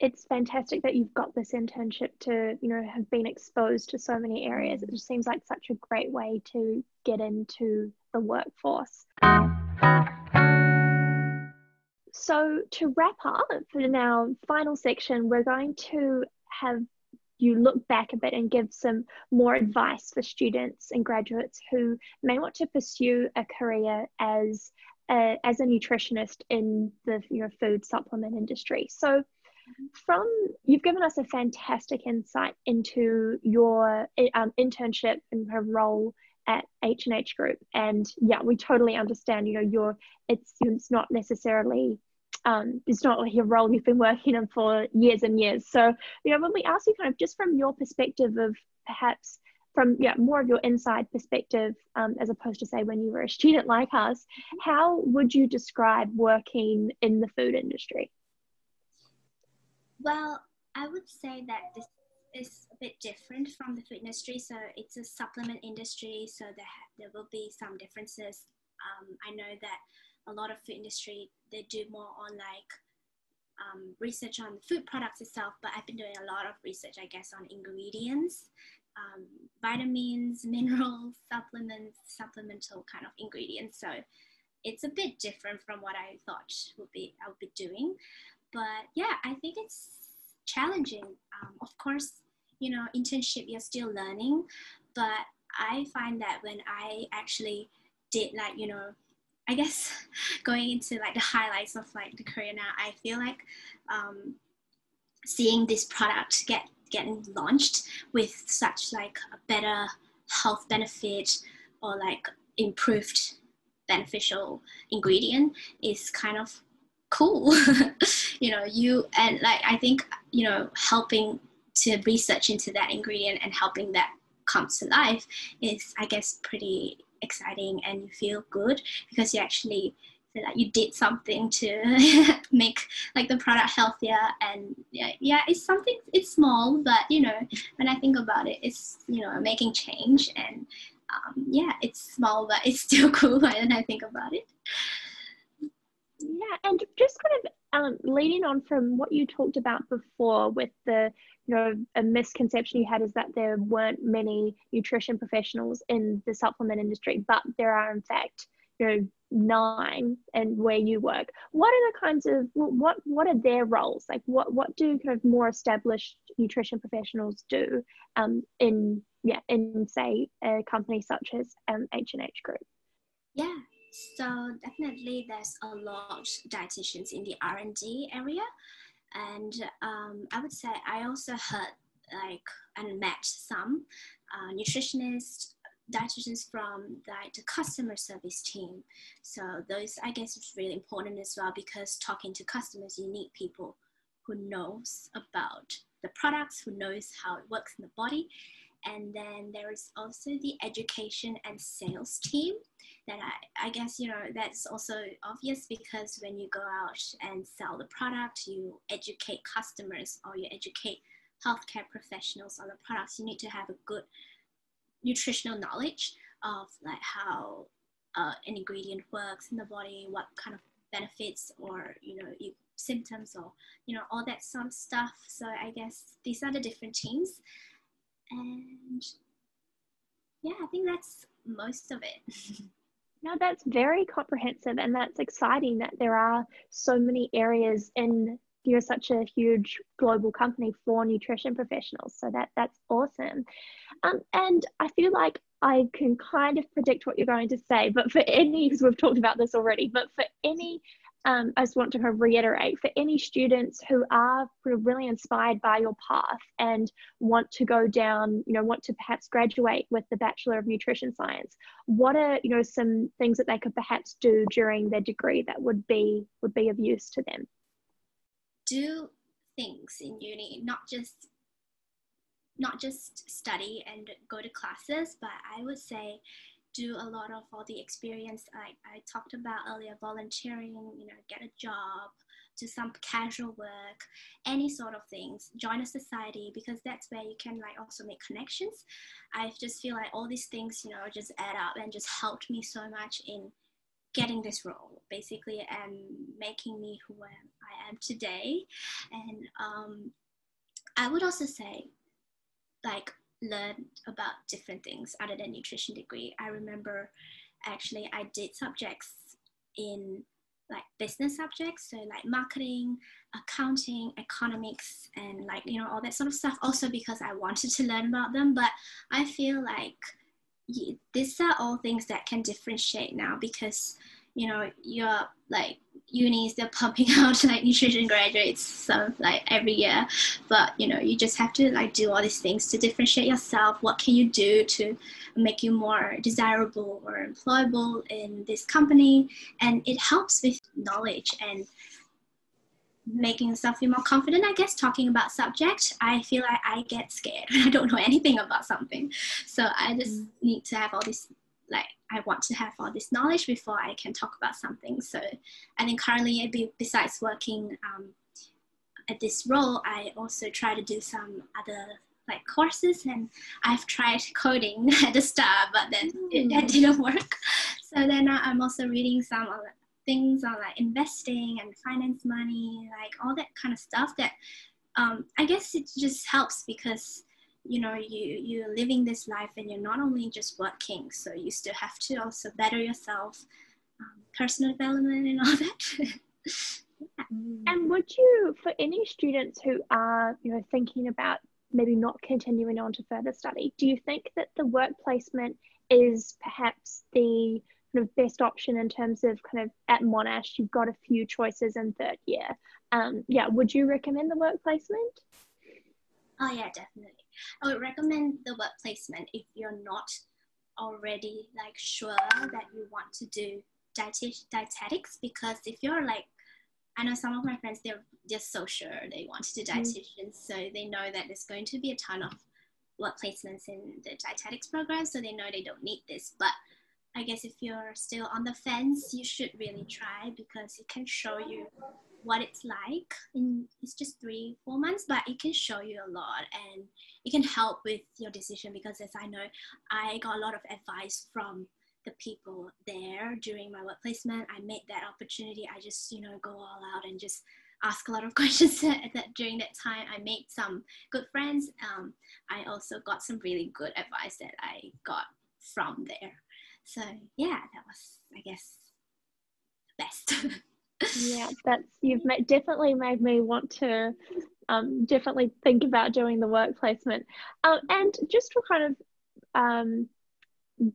Speaker 3: it's fantastic that you've got this internship to, you know, have been exposed to so many areas. It just seems like such a great way to get into the workforce. So, to wrap up in our final section, we're going to have you look back a bit and give some more advice for students and graduates who may want to pursue a career as uh, as a nutritionist in the you know, food supplement industry. So, from you've given us a fantastic insight into your um, internship and her role at H and H Group, and yeah, we totally understand. You know, your it's it's not necessarily um, it's not like your role you've been working in for years and years. So, you know, when we ask you kind of just from your perspective of perhaps from yeah more of your inside perspective um, as opposed to say when you were a student like us how would you describe working in the food industry?
Speaker 2: Well i would say that this is a bit different from the food industry. So it's a supplement industry so there, there will be some differences. Um, i know that a lot of food industry they do more on like um, research on food products itself, but I've been doing a lot of research, I guess, on ingredients um, vitamins, minerals, supplements, supplemental kind of ingredients. So it's a bit different from what I thought would be I would be doing. But yeah, I think it's challenging. Um, of course, you know, internship you're still learning, but I find that when I actually did like you know I guess going into like the highlights of like the career now, I feel like um, seeing this product get getting launched with such like a better health benefit or like improved beneficial ingredient is kind of cool. You know you and like i think you know helping to research into that ingredient and helping that come to life is i guess pretty exciting and you feel good because you actually like you did something to make like the product healthier and yeah, yeah it's something it's small but you know when i think about it it's you know making change and um, yeah it's small but it's still cool when i think about it.
Speaker 3: Yeah and just kind of um, leading on from what you talked about before with the you know a misconception you had is that there weren't many nutrition professionals in the supplement industry but there are in fact you know nine and where you work. What are the kinds of what what are their roles? Like what what do kind of more established nutrition professionals do um in yeah in say a company such as um, h&h group?
Speaker 2: Yeah so definitely there's a lot of dietitians in the r&d area. And um, i would say i also heard like and met some uh, nutritionists dietitians from like the customer service team. So those I guess is really important as well because talking to customers, you need people who knows about the products, who knows how it works in the body. And then there is also the education and sales team that I, I guess, you know, that's also obvious because when you go out and sell the product, you educate customers or you educate healthcare professionals on the products, you need to have a good nutritional knowledge of like how uh, an ingredient works in the body, what kind of benefits or you know you, symptoms or you know all that of stuff. So I guess these are the different teams, and yeah, I think that's most of it.
Speaker 3: no, that's very comprehensive, and that's exciting that there are so many areas in you're such a huge global company for nutrition professionals. So that that's awesome. Um, and I feel like I can kind of predict what you're going to say, but for any, because we've talked about this already, but for any, um, I just want to reiterate for any students who are really inspired by your path and want to go down, you know, want to perhaps graduate with the Bachelor of Nutrition Science, what are, you know, some things that they could perhaps do during their degree that would be would be of use to them?
Speaker 2: Do things in uni, not just not just study and go to classes, but I would say do a lot of all the experience like I talked about earlier, volunteering, you know, get a job, do some casual work, any sort of things, join a society because that's where you can like also make connections. I just feel like all these things, you know, just add up and just helped me so much in getting this role basically and making me who I am today. And um, I would also say, like, learn about different things other than nutrition degree. I remember actually I did subjects in like business subjects, so like marketing, accounting, economics, and like you know all that sort of stuff. Also because I wanted to learn about them, but I feel like these are all things that can differentiate now because you know you're like unis they're pumping out like nutrition graduates so like every year. But you know you just have to like do all these things to differentiate yourself. What can you do to make you more desirable or employable in this company? And it helps with knowledge and making yourself feel more confident i guess talking about subject i feel like i get scared when i don't know anything about something so i just mm. need to have all this like i want to have all this knowledge before i can talk about something so i think currently besides working um, at this role i also try to do some other like courses and i've tried coding at the start but then mm. it, it, didn't work so then i'm also reading some things on like investing and finance money, like all that kind of stuff that um, I guess it just helps because you know you you're living this life and you're not only just working so you still have to also better yourself um, personal development and all that
Speaker 3: yeah. and would you for any students who are you know thinking about maybe not continuing on to further study do you think that the work placement is perhaps the kind of best option in terms of kind of at monash you've got a few choices in third year um, yeah would you recommend the work placement
Speaker 2: oh yeah definitely I would recommend the work placement if you're not already like sure that you want to do diet- dietetics because if you're like I know some of my friends they're just so sure they want to do mm. dietitians, mm. so they know that there's going to be a ton of work placements in the dietetics program, so they know they don't need this. But I guess if you're still on the fence, you should really try because it can show you what it's like in it's just three four months but it can show you a lot and it can help with your decision because as i know i got a lot of advice from the people there during my work placement. I made that opportunity. I just you know go all out and just ask a lot of questions that during that time. I made some good friends. Um, i also got some really good advice that i got from there so yeah that was i guess the best
Speaker 3: yeah, that's you've made, definitely made me want to um, definitely think about doing the work placement. Um, and just to kind of um,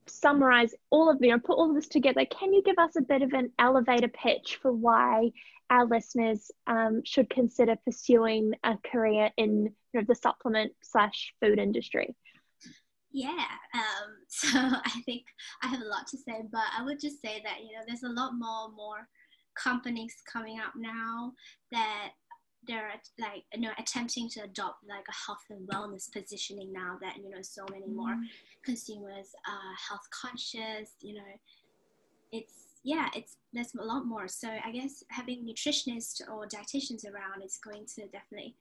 Speaker 3: summarize all of you know, put all of this together, can you give us a bit of an elevator pitch for why our listeners um, should consider pursuing a career in you know, the supplement slash food industry?
Speaker 2: Yeah, um, so I think I have a lot to say, but I would just say that you know there's a lot more more companies coming up now that they're like you know attempting to adopt like a health and wellness positioning now that you know so many more mm-hmm. consumers are health conscious you know it's yeah it's there's a lot more so i guess having nutritionists or dietitians around is going to definitely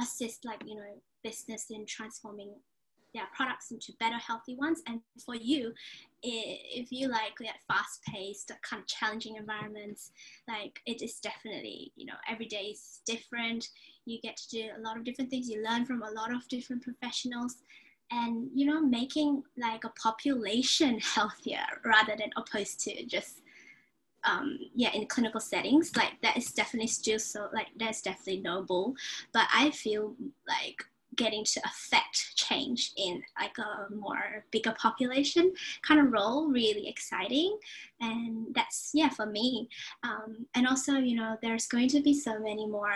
Speaker 2: assist like you know business in transforming their products into better healthy ones. And for you if you like that fast paced kind of challenging environments like it is definitely you know every day is different. You get to do a lot of different things. You learn from a lot of different professionals. And you know making like a population healthier rather than opposed to just um, yeah in clinical settings like that is definitely still so like that's definitely noble. But i feel like getting to affect change in like a more bigger population kind of role really exciting. And that's yeah for me. Um, and also you know there's going to be so many more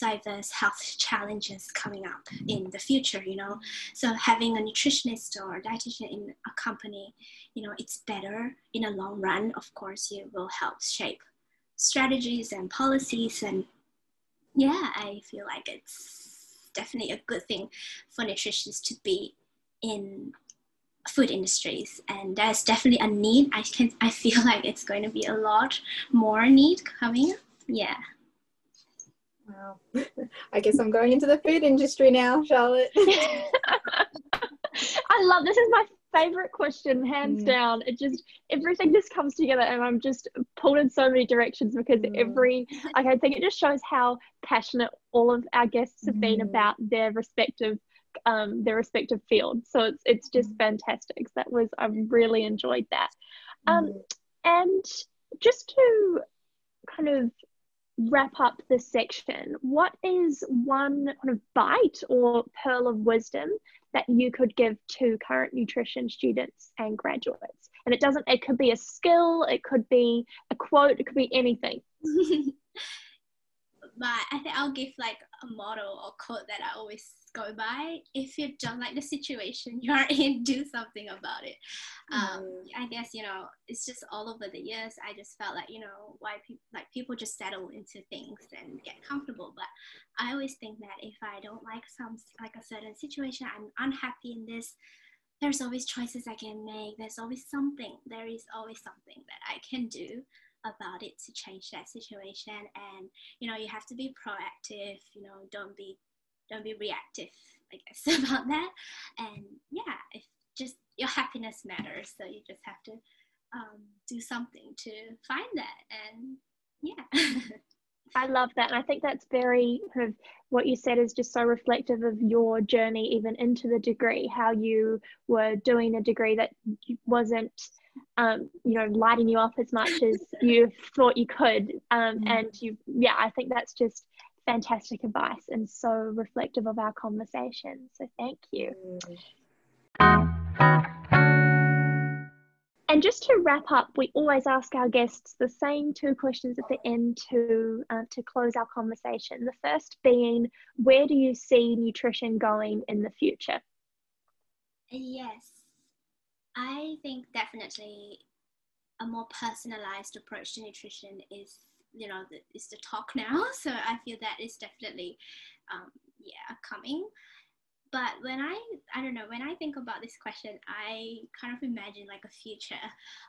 Speaker 2: diverse health challenges coming up in the future you know. So having a nutritionist or dietitian in a company you know it's better in a long run. Of course you will help shape strategies and policies and yeah i feel like it's definitely a good thing for nutritionists to be in food industries. And there's definitely a need. I can i feel like it's going to be a lot more need coming. Yeah.
Speaker 1: Wow. I guess i'm going into the food industry now charlotte. I
Speaker 3: love this is my favorite question hands mm. down it just everything just comes together and i'm just pulled in so many directions because mm. every like i think it just shows how passionate all of our guests have mm. been about their respective um their respective fields so it's it's just mm. fantastic so that was i really enjoyed that um mm. and just to kind of wrap up this section, what is one kind of bite or pearl of wisdom that you could give to current nutrition students and graduates? And it doesn't, it could be a skill, it could be a quote, it could be anything.
Speaker 2: but I think I'll give like a model or quote that I always go by. If you don't like the situation you're in, do something about it. Um, mm. I guess you know it's just all over the years. I just felt like you know why people like people just settle into things and get comfortable. But I always think that if I don't like some like a certain situation, I'm unhappy in this. There's always choices I can make. There's always something. There is always something that I can do about it to change that situation and you know you have to be proactive you know don't be don't be reactive i guess about that and yeah if just your happiness matters so you just have to um, do something to find that and yeah
Speaker 3: I love that. And I think that's very kind of what you said is just so reflective of your journey, even into the degree, how you were doing a degree that wasn't, um, you know, lighting you up as much as you thought you could. Um, mm. And you, yeah, I think that's just fantastic advice and so reflective of our conversation. So thank you. And just to wrap up, we always ask our guests the same two questions at the end to uh, to close our conversation. The first being, where do you see nutrition going in the future?
Speaker 2: Yes, I think definitely a more personalized approach to nutrition is you know the, is the talk now. So I feel that is definitely um, yeah coming but when i i don't know when i think about this question i kind of imagine like a future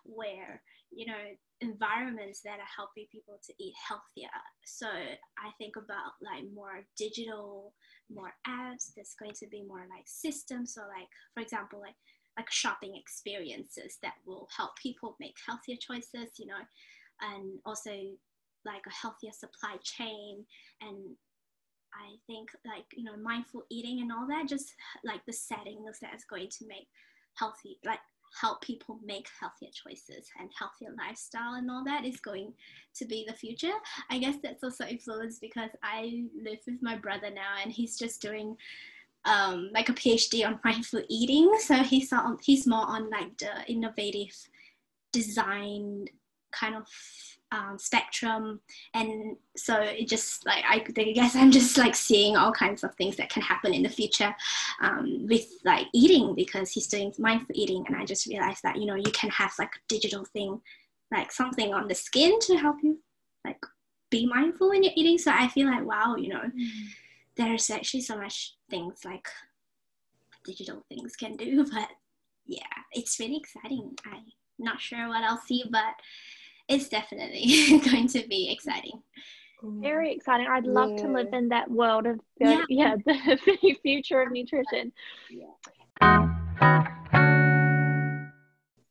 Speaker 2: where you know environments that are helping people to eat healthier so i think about like more digital more apps there's going to be more like systems so like for example like like shopping experiences that will help people make healthier choices you know and also like a healthier supply chain and I think like you know mindful eating and all that just like the settings that's going to make healthy like help people make healthier choices and healthier lifestyle and all that is going to be the future. I guess that's also influenced because I live with my brother now and he's just doing um, like a PhD on mindful eating. So he's on he's more on like the innovative design kind of um, spectrum. And so it just like I, I, guess i'm just like seeing all kinds of things that can happen in the future um, with like eating because he's doing mindful eating. And i just realized that you know you can have like a digital thing like something on the skin to help you like be mindful when you're eating. So i feel like wow you know mm. there's actually so much things like digital things can do. But yeah it's really exciting. I'm not sure what i'll see but it's definitely going to be exciting.
Speaker 3: Very exciting. I'd love yeah. to live in that world of the, yeah. yeah the future of nutrition. Yeah.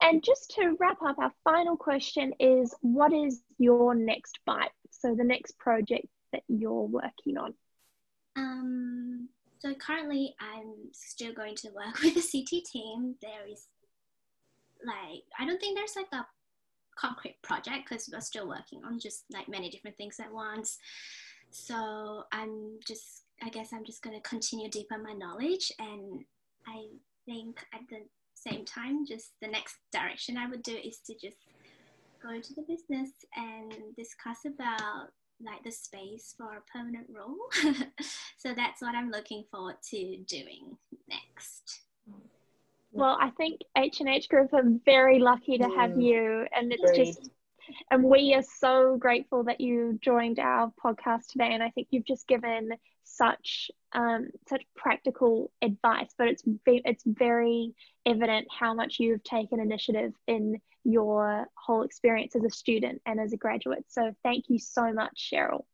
Speaker 3: And just to wrap up, our final question is what is your next bite? So, the next project that you're working on?
Speaker 2: Um, so, currently, I'm still going to work with the CT team. There is like, I don't think there's like a concrete project because we're still working on just like many different things at once. So I'm just, I guess I'm just going to continue deepen my knowledge. And I think at the same time, just the next direction I would do is to just go into the business and discuss about like the space for a permanent role. so that's what I'm looking forward to doing next. Mm.
Speaker 3: Well, I think H and H Group are very lucky to mm. have you, and it's just, and we are so grateful that you joined our podcast today. And I think you've just given such um, such practical advice, but it's it's very evident how much you've taken initiative in your whole experience as a student and as a graduate. So thank you so much, Cheryl.